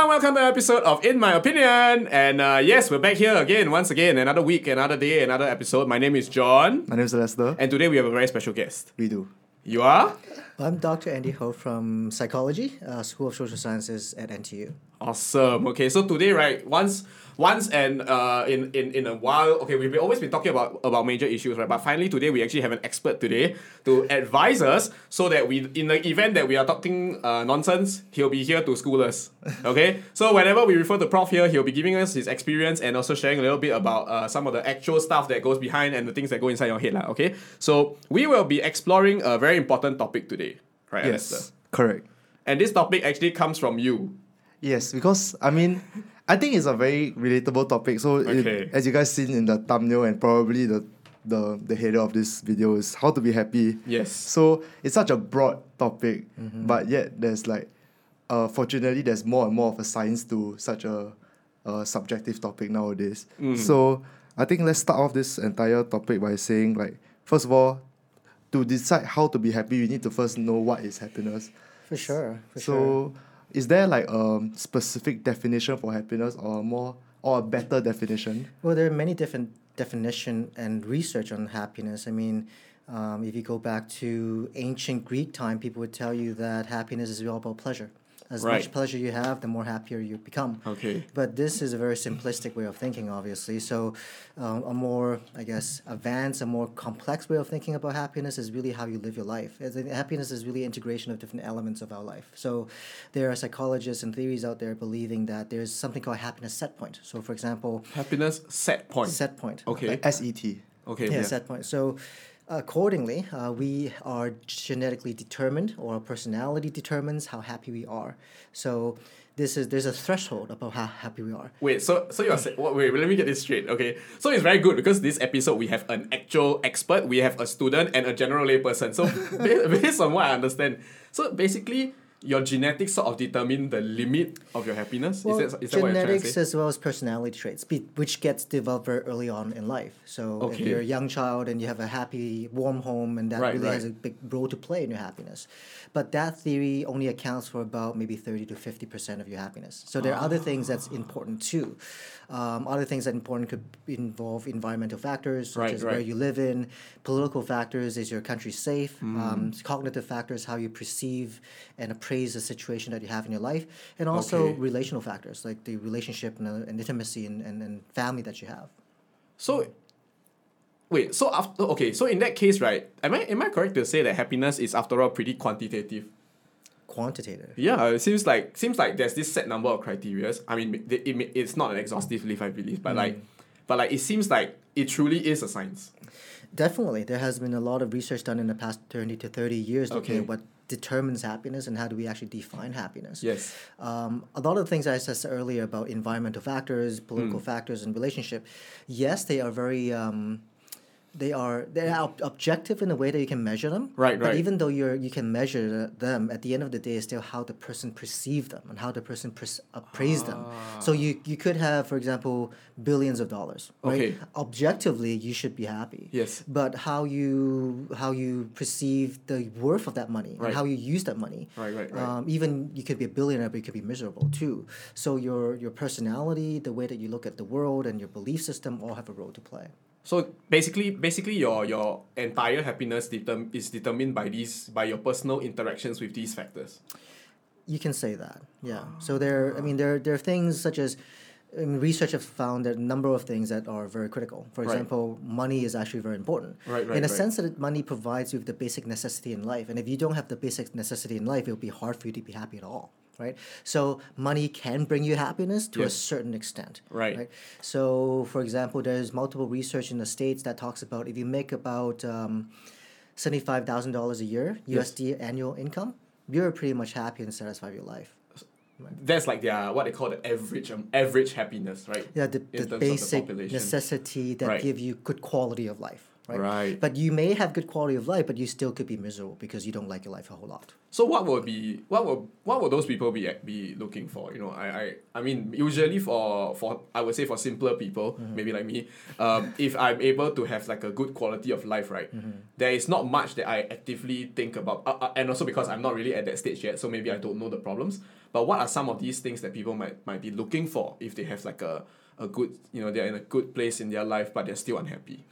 everyone, welcome to an episode of In My Opinion. And uh, yes, we're back here again, once again, another week, another day, another episode. My name is John, My name is Lester. and today we have a very special guest. we do. You are? I'm Dr. Andy Ho from Psychology, uh, School of Social Sciences at NTU. Awesome. Okay, so today, right, once once and uh in, in, in a while, okay, we've always been talking about, about major issues, right? But finally today we actually have an expert today to advise us so that we in the event that we are talking uh, nonsense, he'll be here to school us. Okay? so whenever we refer to Prof here, he'll be giving us his experience and also sharing a little bit about uh, some of the actual stuff that goes behind and the things that go inside your head. lah, okay? So we will be exploring a very important topic today. Right, Yes, Alistair? correct. And this topic actually comes from you. Yes, because I mean, I think it's a very relatable topic. So, it- as you guys seen in the thumbnail and probably the the the header of this video is how to be happy. Yes. So it's such a broad topic, but yet there's like, uh, fortunately there's more and more of a science to such a, a subjective topic nowadays. So I think let's start off this entire topic by saying like, first of all, to decide how to be happy, you need to first know what is happiness. For sure. For so, sure. Is there like a specific definition for happiness or more or a better definition? Well, there are many different definition and research on happiness. I mean, um, if you go back to ancient Greek time, people would tell you that happiness is all about pleasure. As Right. much pleasure you have, the more happier you become. Okay. But this is a very simplistic way of thinking, obviously. So, um, a more, I guess, advanced, a more complex way of thinking about happiness is really how you live your life. I think happiness is really integration of different elements of our life. So, there are psychologists and theories out there believing that there's something called happiness set point. So, for example, Happiness set point. set point. Okay. Like S E T. Okay. Yeah, set point. So, accordingly, uh, we are genetically determined, or our personality determines how happy we are. So, this is there's a threshold about how happy we are. Wait, so so you're saying wait, let me get this straight. Okay. So it's very good because this episode we have an actual expert, we have a student and a general layperson. So ba- based on what I understand, so basically your genetics sort of determine the limit of your happiness. Well, is that, is that what you're trying to genetics as well as personality traits, be, which gets developed very early on in life. So if you're a young child and you have a happy, warm home, and that Right, really has a big role to play in your happiness. But that theory only accounts for about maybe 30 to 50% of your happiness. So there are other things that's important too. Um, other things that important could involve environmental factors, such Right, as where you live in. Political factors, is your country safe? Mm. Um, cognitive factors, how you perceive and appraise the situation that you have in your life. And also Okay. relational factors, like the relationship and, uh, and intimacy and, and, and family that you have. So wait, so after okay, so in that case, right, am I am I correct to say that happiness is after all pretty quantitative? Quantitative. Yeah, it seems like seems like there's this set number of criteria. I mean, it, it, it's not an exhaustive list, I believe, but like, but like it seems like it truly is a science. Definitely. There has been a lot of research done in the past 30 to 30 years looking Okay. at what determines happiness and how do we actually define happiness. Yes. Um, a lot of the things I said earlier about environmental factors, political Hmm. factors, and relationship, yes, they are very. Um, they are they're ob- objective in the way that you can measure them. Right, right. But even though you're you can measure them, at the end of the day, it's still how the person perceive them and how the person pers- appraise them. So you you could have, for example, billions of dollars. Right? Okay. Objectively, you should be happy. Yes. But how you how you perceive the worth of that money Right. and how you use that money. Right, right, right. Um, even you could be a billionaire, but you could be miserable too. So your your personality, the way that you look at the world, and your belief system all have a role to play. So basically, basically your your entire happiness determ- is determined by these by your personal interactions with these factors. You can say that, yeah. So there, I mean, there there are things such as. I mean, research have found that a number of things that are very critical. For Right. example, money is actually very important. Right, right, in a right. sense that money provides you with the basic necessity in life, and if you don't have the basic necessity in life, it will be hard for you to be happy at all. Right. So money can bring you happiness to Yes. a certain extent. Right. So, for example, there's multiple research in the states that talks about if you make about um, seventy-five thousand dollars a year Yes. USD annual income, you're pretty much happy and satisfied with your life. That's like their what they call the average um, average happiness, right? Yeah, the, the of the basic necessity that Right. give you good quality of life. Right? Right. But you may have good quality of life, but you still could be miserable because you don't like your life a whole lot. So what would be what would what would those people be be looking for? You know, I I, I mean usually for for I would say for simpler people, maybe like me, um, if I'm able to have like a good quality of life, right, there is not much that I actively think about, uh, uh, and also because I'm not really at that stage yet, so maybe I don't know the problems. but what are some of these things that people might might be looking for if they have like a a good you know they're in a good place in their life but they're still unhappy.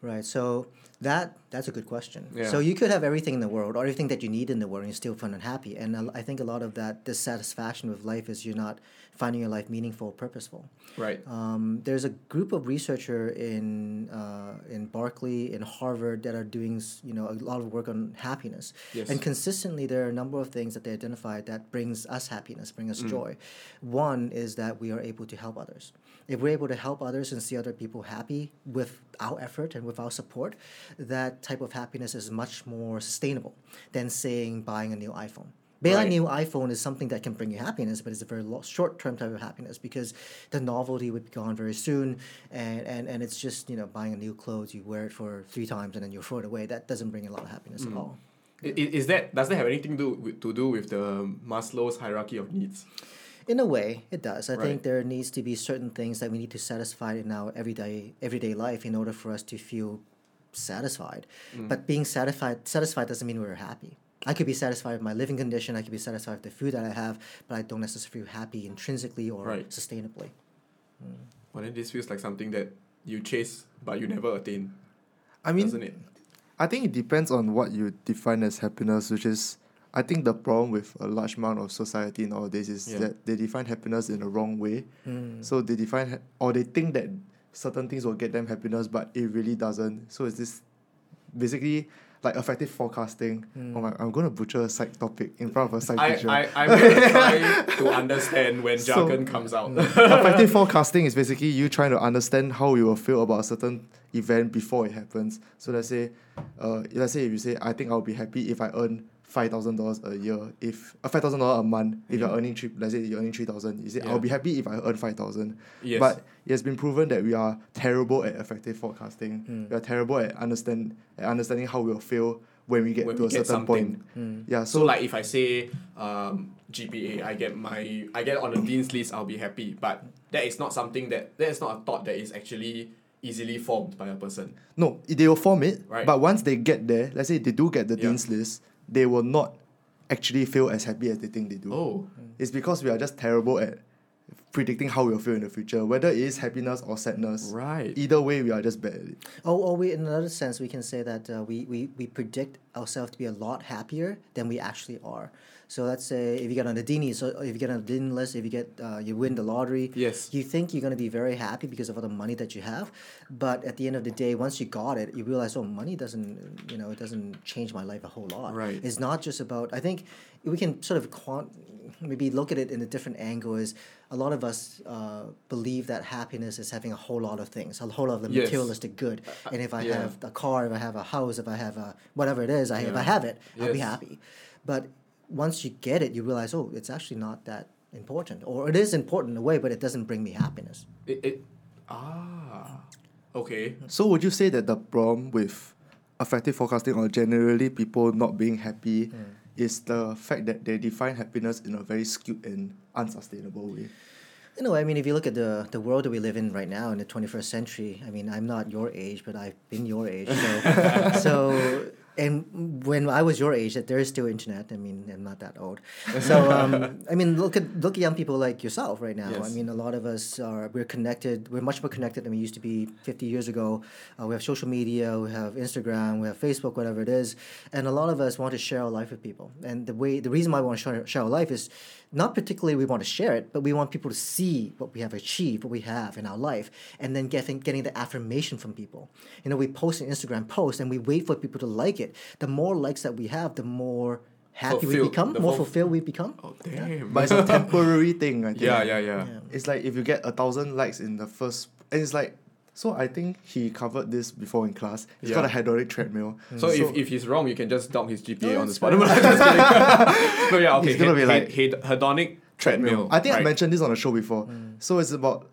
Right. So that that's a good question. Yeah. So you could have everything in the world or everything that you need in the world and you're still feel unhappy. And I think a lot of that dissatisfaction with life is you're not finding your life meaningful, purposeful. Right. Um, there's a group of researcher in uh, in Berkeley, in Harvard, that are doing you know a lot of work on happiness. Yes. And consistently, there are a number of things that they identify that brings us happiness, bring Mm. us joy. One is that we are able to help others. If we're able to help others and see other people happy with our effort and with our support, that type of happiness is much more sustainable than saying buying a new iPhone. Buying Right. a new iPhone is something that can bring you happiness, but it's a very lo- short-term type of happiness because the novelty would be gone very soon, and, and, and it's just you know buying a new clothes, you wear it for three times and then you throw it away. That doesn't bring a lot of happiness Mm. at all. I- i- Is that does that have anything to do to do with the Maslow's hierarchy of needs? In a way, it does. I Right. think there needs to be certain things that we need to satisfy in our everyday everyday life in order for us to feel satisfied. Mm. But being satisfied satisfied doesn't mean we're happy. I could be satisfied with my living condition. I could be satisfied with the food that I have, but I don't necessarily feel happy intrinsically or Right. sustainably. Well, then this feels like something that you chase but you never attain, I mean, doesn't it? I think it depends on what you define as happiness, which is I think the problem with a large amount of society nowadays is Yeah. that they define happiness in the wrong way. Mm. So they define ha- or they think that certain things will get them happiness, but it really doesn't. So it's this basically like affective forecasting. Oh my, I'm gonna butcher a psych topic in front of a psych I, teacher. I, I'm gonna try to understand when So- jargon comes out. affective forecasting is basically you trying to understand how you will feel about a certain event before it happens. So let's say, uh, let's say if you say, I think I'll be happy if I earn five thousand dollars a year, if uh, five thousand dollars a month. If you're earning three, let's say you're earning three thousand, you say Yeah. I'll be happy if I earn five thousand. Yes. But it has been proven that we are terrible at affective forecasting. Mm. We are terrible at understand at understanding how we'll feel when we get When to we a get certain something. point. Mm. Yeah. So So, like if I say um, GPA, I get my I get on the dean's list, I'll be happy. But that is not something that that is not a thought that is actually easily formed by a person. no, they will form it. Right. But once they get there, let's say they do get the Yeah. dean's list, they will not actually feel as happy as they think they do. Oh, It's because we are just terrible at predicting how we'll feel in the future, whether it is happiness or sadness. right. Either way, we are just bad at it. Oh, oh, we, in another sense, we can say that uh, we, we, we predict ourselves to be a lot happier than we actually are. So let's say if you get on the Dini, so if you get on the Dean list, if you get uh, you win the lottery, Yes. you think you're gonna be very happy because of all the money that you have, but at the end of the day, once you got it, you realize, oh, money doesn't, you know, it doesn't change my life a whole lot. Right. It's not just about. I think we can sort of quant, maybe look at it in a different angle. Is a lot of us uh, believe that happiness is having a whole lot of things, a whole lot of the Yes. materialistic good. And if I yeah. have a car, if I have a house, if I have a whatever it is, I, if I have it, I'll be happy. But once you get it, you realize, oh, it's actually not that important, or it is important in a way, but it doesn't bring me happiness. It, it ah okay. So, would you say that the problem with affective forecasting or generally people not being happy is the fact that they define happiness in a very skewed and unsustainable way? You know, I mean, if you look at the the world that we live in right now in the twenty first century, I mean, I'm not your age, but I've been your age, so so. And when I was your age, that there is still internet. I mean, I'm not that old. So um, I mean, look at look at young people like yourself right now. I mean, a lot of us are we're connected. We're much more connected than we used to be 50 years ago. Uh, we have social media, we have Instagram, we have Facebook, whatever it is, and a lot of us want to share our life with people. And the way the reason why we want to share, share our life is not particularly we want to share it, but we want people to see what we have achieved, what we have in our life, and then getting getting the affirmation from people. You know, we post an Instagram post and we wait for people to like it. The more likes that we have, the more happy we become, The more fulfilled we become. Oh damn. But it's a temporary thing, I think. yeah, yeah, yeah. Yeah. It's like if you get a thousand likes in the first, and it's like, so I think he covered this before in class. It's called a Yeah. hedonic treadmill. So, if, if he's wrong, you can just dunk his GPA No, on the spot. No, I'm just kidding. no, yeah, okay. He's gonna be hed- like- hed- hedonic treadmill. I think I mentioned this on the show before. So it's about,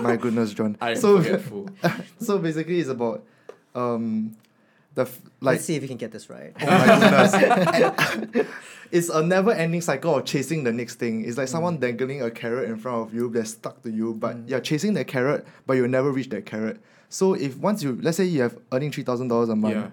my goodness, John. I'm so forgetful. so basically, it's about, um, the f- like Let's see if you can get this right. Oh my goodness. it's a never ending cycle of chasing the next thing. It's like someone dangling a carrot in front of you that's stuck to you, but you're chasing the carrot, but you'll never reach that carrot. So if once you let's say you have earning three thousand dollars a month, Yeah.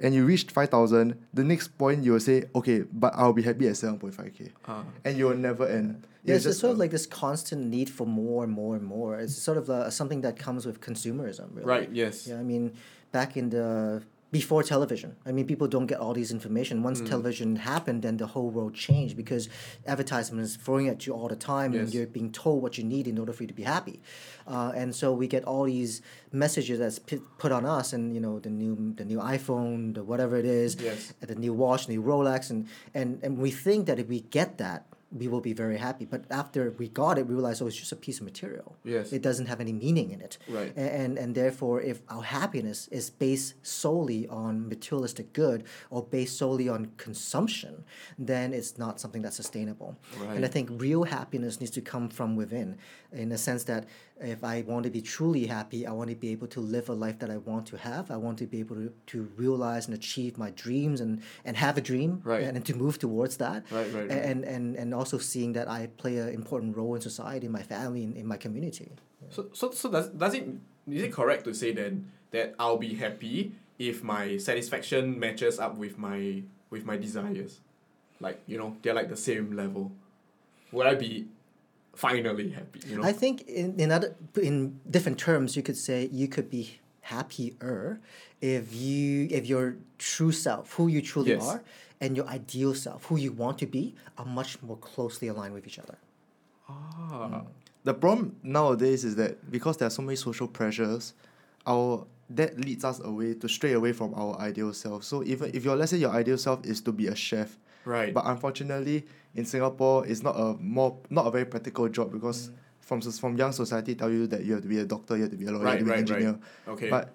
and you reached five thousand, the next point you will say, okay, but I'll be happy at seven point five k, Ah. and you will never end. Yeah, It's it's, just sort of like this constant need for more and more and more. It's sort of uh, something that comes with consumerism, really. Right. Yes. Yeah, I mean, back in the before television, I mean, people don't get all these information. Once Mm. television happened, then the whole world changed because advertisements is throwing at you all the time, and you're being told what you need in order for you to be happy. Uh, and so we get all these messages that's pi- put on us, and you know, the new the new iPhone, the whatever it is, Yes. the new watch, new Rolex, and and and we think that if we get that. We will be very happy, but after we got it, we realized oh, it's just a piece of material. Yes. it doesn't have any meaning in it. Right. And and therefore if our happiness is based solely on materialistic good or based solely on consumption then it's not something that's sustainable Right. and i think real happiness needs to come from within in the sense that if i want to be truly happy i want to be able to live a life that i want to have i want to be able to, to realize and achieve my dreams and and have a dream Right. and, and to move towards that Right, right, right. and and and also seeing that i play an important role in society in my family in, in my community So so so does does it is it correct to say then that I'll be happy if my satisfaction matches up with my with my desires, like you know they're like the same level. Would I be finally happy? You know. I think in, in other in different terms you could say you could be happier if you if your true self, who you truly Yes. are, and your ideal self, who you want to be, are much more closely aligned with each other. ah. The problem nowadays is that because there are so many social pressures, our that leads us away to stray away from our ideal self. So even if your let's say your ideal self is to be a chef, Right. but unfortunately in Singapore it's not a more not a very practical job because mm. from from young society tell you that you have to be a doctor, you have to be a lawyer, Right, you have to be right, an right. engineer. okay. But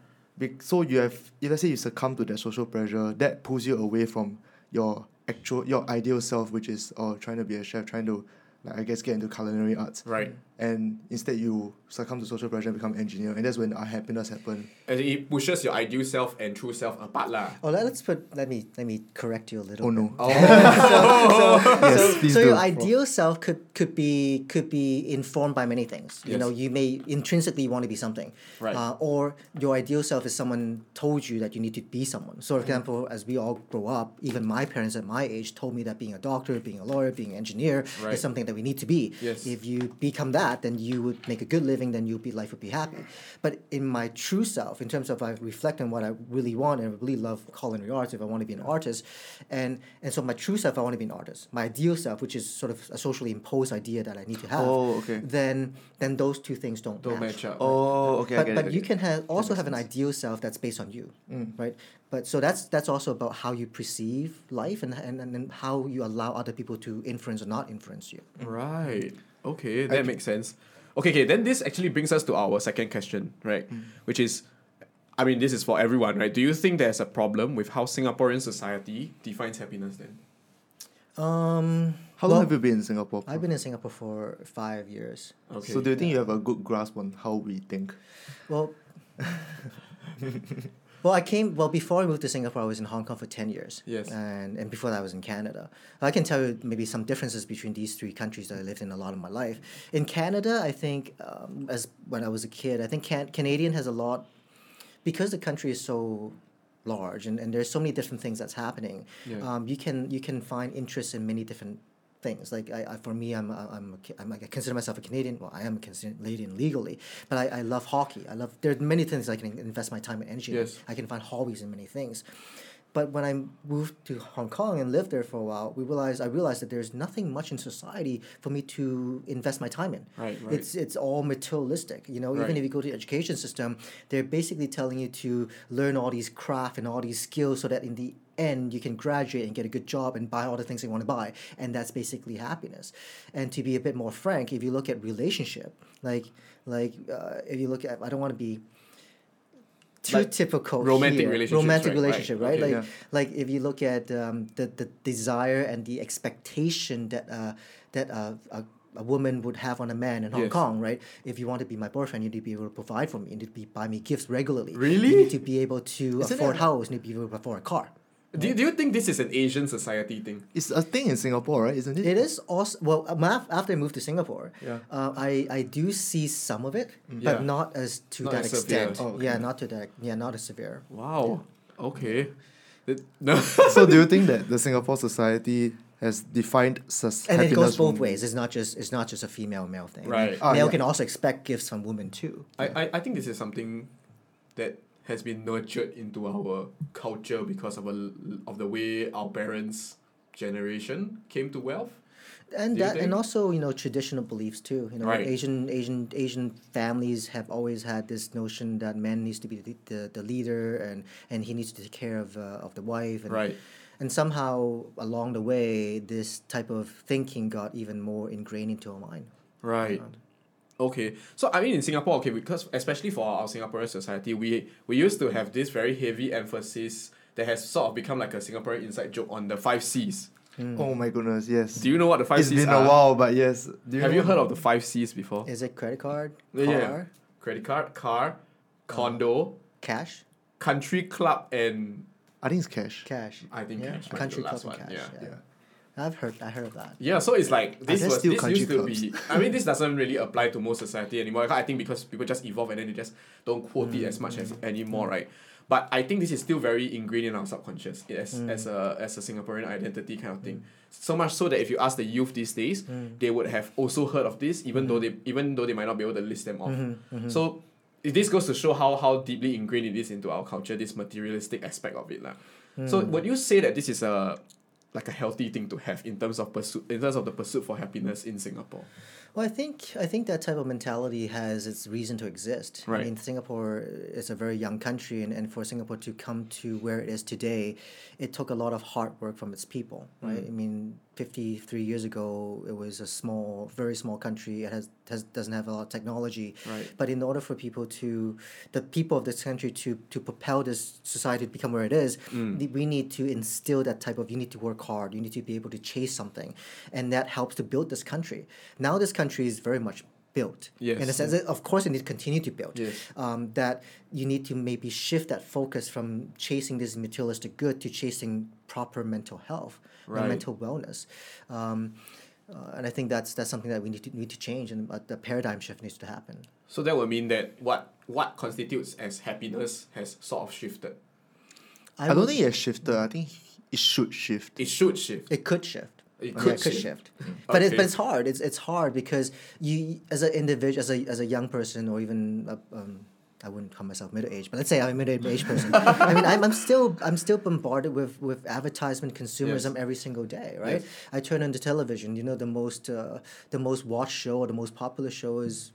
so you have if let's say you succumb to that social pressure, that pulls you away from your actual your ideal self, which is oh trying to be a chef, trying to like I guess get into culinary arts. right. And instead you succumb to social pressure and become an engineer and that's when our happiness happen. And it pushes your ideal self and true self apart lah. Oh, let, us put let me let me correct you a little. Oh bit. no. Oh. Yes, so, please so do. your ideal self could could be could be informed by many things. You Yes. know, you may intrinsically want to be something, Right. uh, or your ideal self is someone told you that you need to be someone. So, for example, as we all grow up, even my parents at my age told me that being a doctor, being a lawyer, being an engineer Right. is something that we need to be. Yes. If you become that, then you would make a good living. Then you'll be life would be happy. But in my true self, in terms of I reflect on what I really want and I really love culinary arts, if I want to be an artist, and and so my true self, I want to be an artist. My ideal self, which is sort of a socially imposed idea that I need to have. Oh, okay. Then then those two things don't Don't match. match up. Oh, okay. I But, get it, but I you it. can have also have an ideal self that's based on you, Mm. right? But so that's that's also about how you perceive life and and, and how you allow other people to influence or not influence you. Right. Okay, that makes sense. Okay, okay, then this actually brings us to our second question, right? Which is I mean, this is for everyone, right? Do you think there's a problem with how Singaporean society defines happiness then? Um, How well, long have you been in Singapore? I've been in Singapore for five years. Okay. So do you think you have a good grasp on how we think? Well, well, I came well before I moved to Singapore. I was in Hong Kong for ten years. Yes. And and before that, I was in Canada. I can tell you maybe some differences between these three countries that I lived in a lot of my life. In Canada, I think um, as when I was a kid, I think can- Canadian has a lot because the country is so large and, and there's so many different things that's happening. Yeah. Um, you can you can find interest in many different things. Like I, I for me, I'm I'm, I'm like, I consider myself a Canadian. Well, I am a Canadian legally, but I, I love hockey. I love there are many things I can invest my time and energy. in. Yes. I can find hobbies in many things. But when I moved to Hong Kong and lived there for a while, we realized I realized that there's nothing much in society for me to invest my time in. Right, right. It's it's all materialistic. You know, Right. even if you go to the education system, they're basically telling you to learn all these craft and all these skills so that in the end you can graduate and get a good job and buy all the things you want to buy and that's basically happiness and to be a bit more frank if you look at relationship like like uh, if you look at i don't want to be too Like typical romantic here. relationships, romantic right, right. relationship right, Okay. like Yeah. like if you look at um, the the desire and the expectation that uh, that uh, a, a woman would have on a man in Hong Yes. Kong, right? If you want to be my boyfriend, you need to be able to provide for me. You need to be buy me gifts regularly. Really? You need to be able to Isn't afford that- house. You need to be able to afford a car. Do you, do you think this is an Asian society thing? It's a thing in Singapore, right? Isn't it? It is also well. After I moved to Singapore, Yeah. uh, I I do see some of it, Yeah. but not as to Not that as extent. Oh, okay. Yeah, not to that. Yeah, not as severe. Wow. Okay. It- no. so do you think that the Singapore society has defined sus- and it goes both ways. It's not just it's not just a female male thing. Right. Ah, male yeah. can also expect gifts from women too. I, I, I think this is something that has been nurtured into our culture because of a, of the way our parents' generation came to wealth. and that think? and also you know traditional beliefs too you know Right. asian asian asian families have always had this notion that man needs to be the, the, the leader and and he needs to take care of uh, of the wife and Right. and somehow along the way this type of thinking got even more ingrained into our mind Right. Okay. So I mean in Singapore, okay, because especially for our Singaporean society, we we used to have this very heavy emphasis that has sort of become like a Singaporean inside joke on the five C's. Hmm. Oh my goodness, yes. Do you know what the five it's C's been are? a while, but yes. Do Have you heard of the five C's before? is it credit card car Yeah, yeah. Credit card, car, oh. condo, cash country club, and I think it's cash. cash I think yeah. cash country club and cash yeah. yeah. Yeah. I've heard i heard of that Yeah, so it's like this was this used to clubs? be. I mean, this doesn't really apply to most society anymore. I think because people just evolve and then they just don't quote it as much as mm. anymore, right? But I think this is still very ingrained in our subconscious as, mm. as a as a Singaporean identity kind of thing. Mm. So much so that if you ask the youth these days, they would have also heard of this, even though mm-hmm. they even though they might not be able to list them off. Mm-hmm, mm-hmm. So this goes to show how how deeply ingrained it is into our culture, this materialistic aspect of it. lah. So would you say that this is a like a healthy thing to have in terms of pursuit in terms of the pursuit for happiness in Singapore? Well, I think I think that type of mentality has its reason to exist. Right. I mean, Singapore is a very young country, and, and for Singapore to come to where it is today, it took a lot of hard work from its people. Right. Mm. I mean, fifty three years ago, it was a small, very small country. It has, has doesn't have a lot of technology. Right. But in order for people to, the people of this country to to propel this society to become where it is, Mm. we need to instill that type of. You need to work hard. You need to be able to chase something, and that helps to build this country. Now this country is very much built. In a Yes. sense, that, of course, it needs to continue to build. Yes. Um, that you need to maybe shift that focus from chasing this materialistic good to chasing proper mental health Right. and mental wellness. Um, uh, and I think that's that's something that we need to need to change, and uh, the paradigm shift needs to happen. So that would mean that what what constitutes as happiness has sort of shifted. I don't think it has shifted. I think it should shift. It should shift. It could shift. It Yeah, could it could shift. shift. But it's but it's hard. It's it's hard because you as an individual, as a as a young person, or even a, um, I wouldn't call myself middle aged, but let's say I'm a middle aged person. I mean, I'm, I'm still I'm still bombarded with with advertisement consumerism every single day, right? Yes. I turn on the television. You know, the most uh, the most watched show or the most popular show is,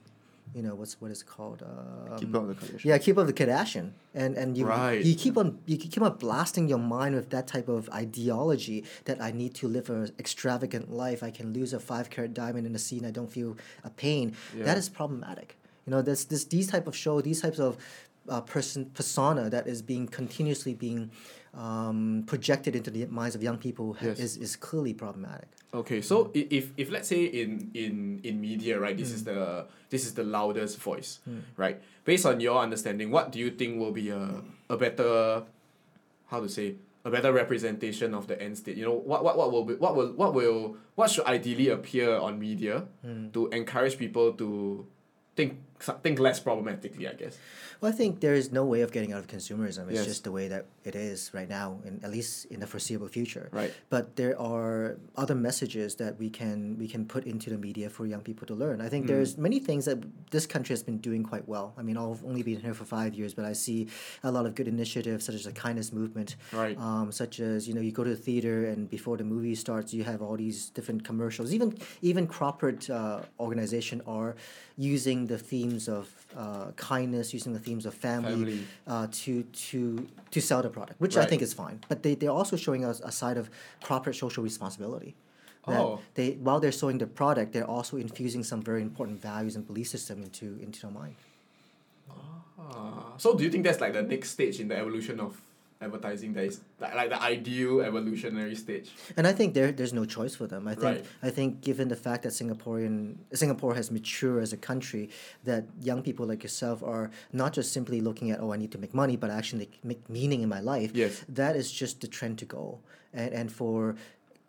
you know, what's what is called? Um, Keep up with the Kardashians. yeah, keep up the Kardashian, and and you Right. you keep on you keep on blasting your mind with that type of ideology that I need to live an extravagant life. I can lose a five carat diamond in a scene. I don't feel a pain. Yeah. That is problematic. You know, this this these type of show, these types of uh, person persona that is being continuously being um, projected into the minds of young people Yes. is, is clearly problematic. Okay, so i- if if let's say in in in media, right, this is the this is the loudest voice, right? Based on your understanding, what do you think will be a a better, how to say, a better representation of the end state? You know, what what what will be, what will what will what should ideally appear on media to encourage people to think think less problematically, I guess. Well, I think there is no way of getting out of consumerism. It's Yes. just the way that it is right now, in, at least in the foreseeable future. Right. But there are other messages that we can we can put into the media for young people to learn. I think Mm. there's many things that this country has been doing quite well. I mean, I've only been here for five years, but I see a lot of good initiatives such as the kindness movement. Right. Um, such as you know, you go to the theater and before the movie starts, you have all these different commercials. Even even corporate uh, organization are using the themes of uh, kindness, using the themes of family, Family. Uh, to to to sell the product, which I think is fine. But they they're also showing us a side of corporate social responsibility. That Oh. they while they're selling the product, they're also infusing some very important values and belief system into into their mind. Ah, so do you think that's like the next stage in the evolution of advertising? That is like, like the ideal evolutionary stage. And I think there there's no choice for them. I think Right. I think given the fact that Singaporean Singapore has matured as a country, that young people like yourself are not just simply looking at oh I need to make money, but actually make meaning in my life. Yes. That is just the trend to go. And and for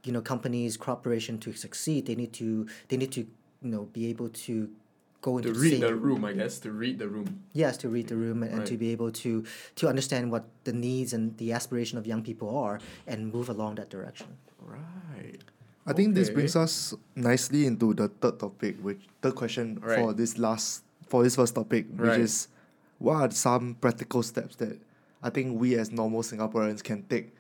you know companies, corporation to succeed, they need to they need to you know be able to go into To the read same the room, I guess. To read the room. yes to read the room and, and to be able to to understand what the needs and the aspiration of young people are and move along that direction Right. I think this brings us nicely into the third topic, which third question for this last for this first topic, which Right. is what are some practical steps that I think we as normal Singaporeans can take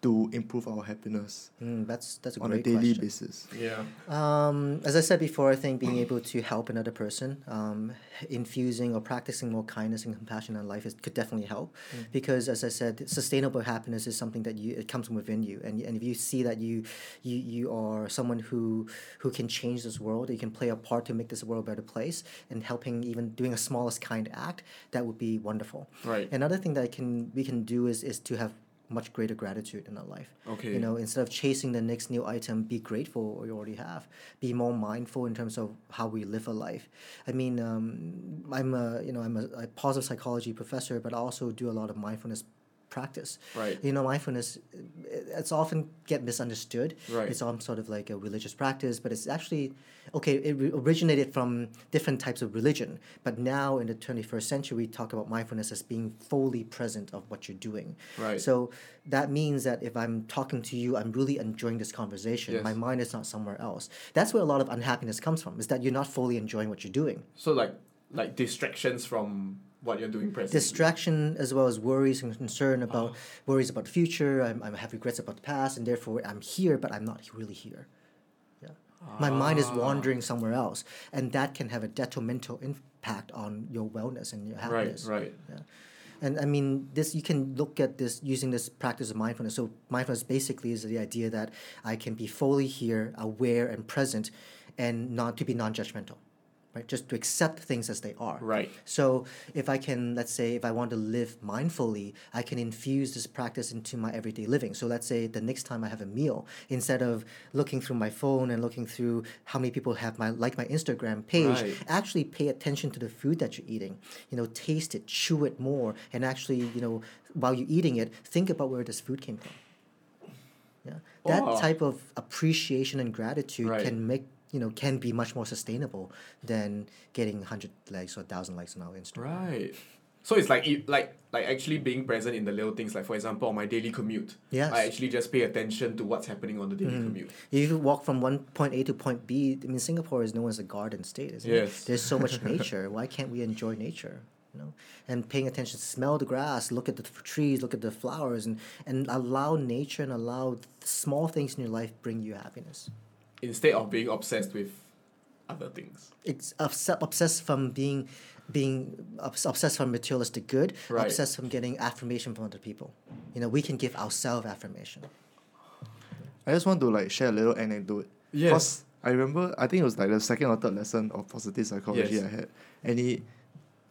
to improve our happiness mm, that's that's a on a daily question. basis. Yeah. Um, as I said before, I think being able to help another person, um, infusing or practicing more kindness and compassion in life is, could definitely help. Because as I said, sustainable happiness is something that you it comes from within you, and and if you see that you you you are someone who who can change this world, you can play a part to make this world a better place, and helping even doing a smallest kind act, that would be wonderful. Right. Another thing that I can we can do is is to have much greater gratitude in our life. Okay. You know, instead of chasing the next new item, be grateful for what you already have. Be more mindful in terms of how we live a life. I mean, um, I'm a you know I'm a, a positive psychology professor, but I also do a lot of mindfulness practice. Right. You know, mindfulness it's often get misunderstood. Right. It's all sort of like a religious practice, but it's actually okay. It originated from different types of religion, but now in the twenty first century, we talk about mindfulness as being fully present of what you're doing. Right. So that means that if I'm talking to you, I'm really enjoying this conversation. Yes. My mind is not somewhere else. That's where a lot of unhappiness comes from. Is that you're not fully enjoying what you're doing. So like like distractions from what you're doing presently. distraction as well as worries and concern about worries about the future I'm, I have regrets about the past and therefore i'm here but i'm not really here yeah my mind is Ah. wandering somewhere else and that can have a detrimental impact on your wellness and your happiness. Right, right. yeah. And I mean, this you can look at this using this practice of mindfulness. So mindfulness basically is the idea that I can be fully here, aware and present, and not to be non-judgmental, right? Just to accept things as they are. Right. So if I can, let's say, if I want to live mindfully, I can infuse this practice into my everyday living. So let's say the next time I have a meal, instead of looking through my phone and looking through how many people have my like my Instagram page, Right. actually pay attention to the food that you're eating. You know, taste it, chew it more, and actually, you know, while you're eating it, think about where this food came from. Yeah, that Oh. type of appreciation and gratitude Right. can make you know can be much more sustainable than getting hundred likes or thousand likes on our Instagram. Right. So it's like it, like like actually being present in the little things. Like for example, on my daily commute, Yes. I actually just pay attention to what's happening on the daily mm-hmm. commute. If you walk from one point A to point B, I mean, Singapore is known as a garden state, isn't Yes. it? There's so much nature. Why can't we enjoy nature? You know, and paying attention, smell the grass, look at the trees, look at the flowers, and and allow nature and allow small things in your life bring you happiness. Instead of being obsessed with other things. It's obs- obsessed from being being obsessed from materialistic good, Right. obsessed from getting affirmation from other people. You know, we can give ourselves affirmation. I just want to like share a little anecdote. Yes. Cause I remember I think it was like the second or third lesson of positive psychology Yes. I had. And he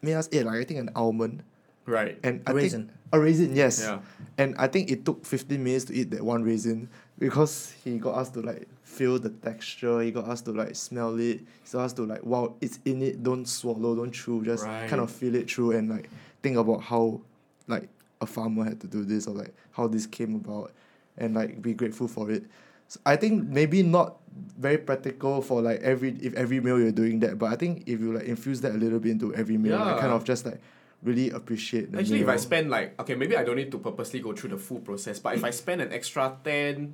made us eat like I think an almond. Right. And I Raisin. think a raisin, yes. Yeah. And I think it took fifteen minutes to eat that one raisin because he got us to like feel the texture, he got us to like smell it, he got us to like wow, it's in it, don't swallow, don't chew, just kind of feel it through and like think about how like a farmer had to do this or like how this came about and like be grateful for it. So I think maybe not very practical for like every if every meal you're doing that, but I think if you like infuse that a little bit into every meal, I kind of just like really appreciate the Actually, if I spend like, okay, maybe I don't need to purposely go through the full process, but if I spend an extra 10,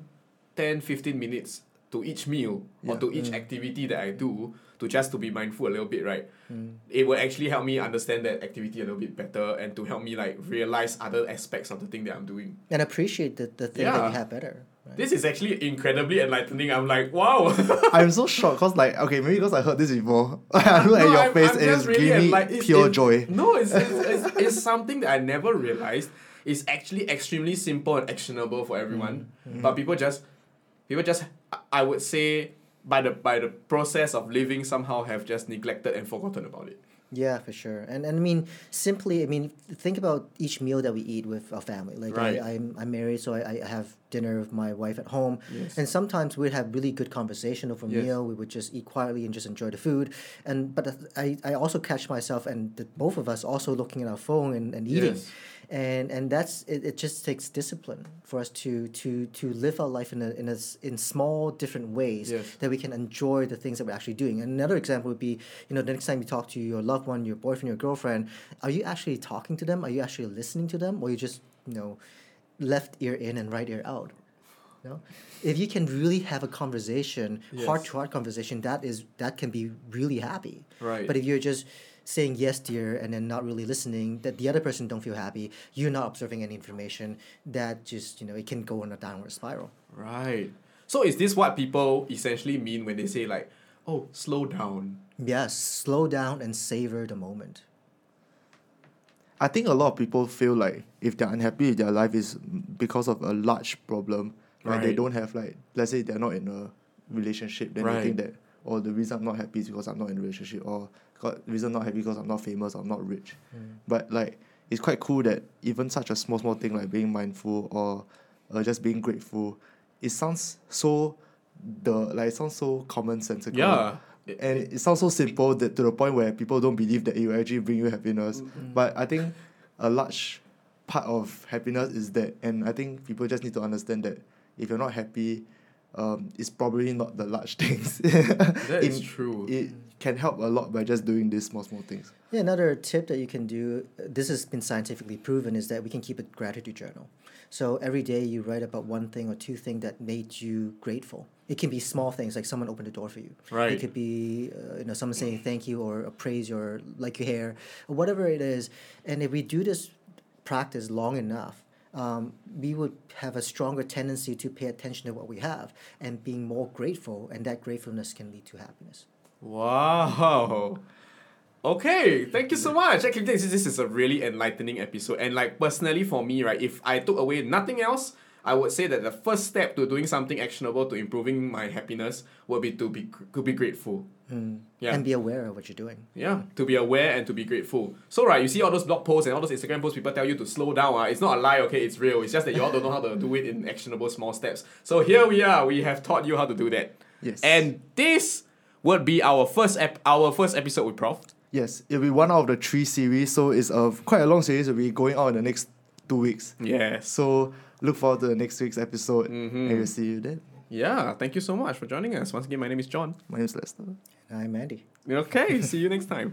10 15 minutes to each meal or Yeah. to each mm. activity that I do, to just to be mindful a little bit, right? Mm. It will actually help me understand that activity a little bit better and to help me like realize other aspects of the thing that I'm doing. And appreciate the, the thing that Yeah. you have better. Right? This is actually incredibly enlightening. I'm like, wow. I'm so shocked because like okay maybe because I heard this before. I look at No, your I'm- face I'm and it's really giving me pure it's- joy. No, it's, it's, it's, it's something that I never realized is actually extremely simple and actionable for everyone. Mm-hmm. But people just, people just, I would say, by the by the process of living, somehow have just neglected and forgotten about it. Yeah, for sure. And and I mean, simply, I mean, think about each meal that we eat with our family. Like Right. I, I'm I'm married, so I, I have dinner with my wife at home, Yes. and sometimes we'd have really good conversation over a Yes. meal. We would just eat quietly and just enjoy the food. And but I, I also catch myself and the, both of us also looking at our phone and, and eating. Yes. And and that's it, it just takes discipline for us to to to live our life in a, in a in small different ways Yes. that we can enjoy the things that we're actually doing. Another example would be, you know, the next time you talk to your loved one, your boyfriend, your girlfriend, are you actually talking to them? Are you actually listening to them? Or you just, you know, left ear in and right ear out? You know? If you can really have a conversation, heart to heart conversation, that is that can be really happy. Right. But if you're just saying yes dear and then not really listening that the other person don't feel happy you're not observing any information that just you know it can go on a downward spiral Right. So is this what people essentially mean when they say like, oh, slow down? Yes, slow down and savor the moment. I think a lot of people feel like if they're unhappy with their life is because of a large problem. Like they don't have like let's say they're not in a relationship, then they think Right. that or the reason I'm not happy is because I'm not in a relationship or got reason I'm not happy because I'm not famous, or I'm not rich. But like it's quite cool that even such a small small thing like being mindful or uh, just being grateful, it sounds so the like it sounds so common sensical. Yeah. And it sounds so simple that to the point where people don't believe that it will actually bring you happiness. But I think a large part of happiness is that, and I think people just need to understand that if you're not happy, um, it's probably not the large things. That is It- true. It can help a lot by just doing these small small things. Yeah, another tip that you can do, this has been scientifically proven, is that we can keep a gratitude journal. So every day you write about one thing or two things that made you grateful. It can be small things like someone opened the door for you. Right. It could be uh, you know someone saying thank you or praise your like your hair or whatever it is. And if we do this practice long enough, um, we would have a stronger tendency to pay attention to what we have and being more grateful, and that gratefulness can lead to happiness. Wow. Okay, thank you so much. Actually, this, this is a really enlightening episode. And like personally for me, right, if I took away nothing else, I would say that the first step to doing something actionable to improving my happiness would be to be to be grateful. Yeah. And be aware of what you're doing. Yeah, to be aware and to be grateful. So right, you see all those blog posts and all those Instagram posts, people tell you to slow down. Uh, it's not a lie, okay, it's real. It's just that you all don't know how to do it in actionable small steps. So here we are, we have taught you how to do that. Yes. And this would be our first ep- our first episode with Prof. Yes, it'll be one out of the three series, so it's a quite a long series. It'll be going out in the next two weeks. Yeah. So look forward to the next week's episode, Mhm. and we'll see you then. Yeah, thank you so much for joining us. Once again, my name is John. My name is Lester. And I'm Andy. Okay, see you next time.